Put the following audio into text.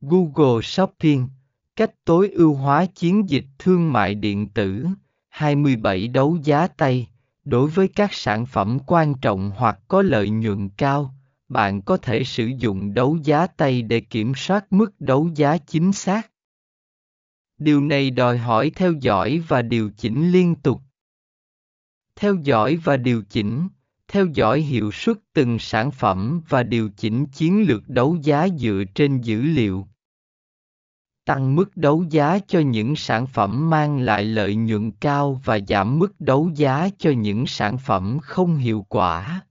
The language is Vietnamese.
Google Shopping, cách tối ưu hóa chiến dịch thương mại điện tử, 27 đấu giá tay, đối với các sản phẩm quan trọng hoặc có lợi nhuận cao, bạn có thể sử dụng đấu giá tay để kiểm soát mức đấu giá chính xác. Điều này đòi hỏi theo dõi và điều chỉnh liên tục. Theo dõi và điều chỉnh, theo dõi hiệu suất từng sản phẩm và điều chỉnh chiến lược đấu giá dựa trên dữ liệu. Tăng mức đấu giá cho những sản phẩm mang lại lợi nhuận cao và giảm mức đấu giá cho những sản phẩm không hiệu quả.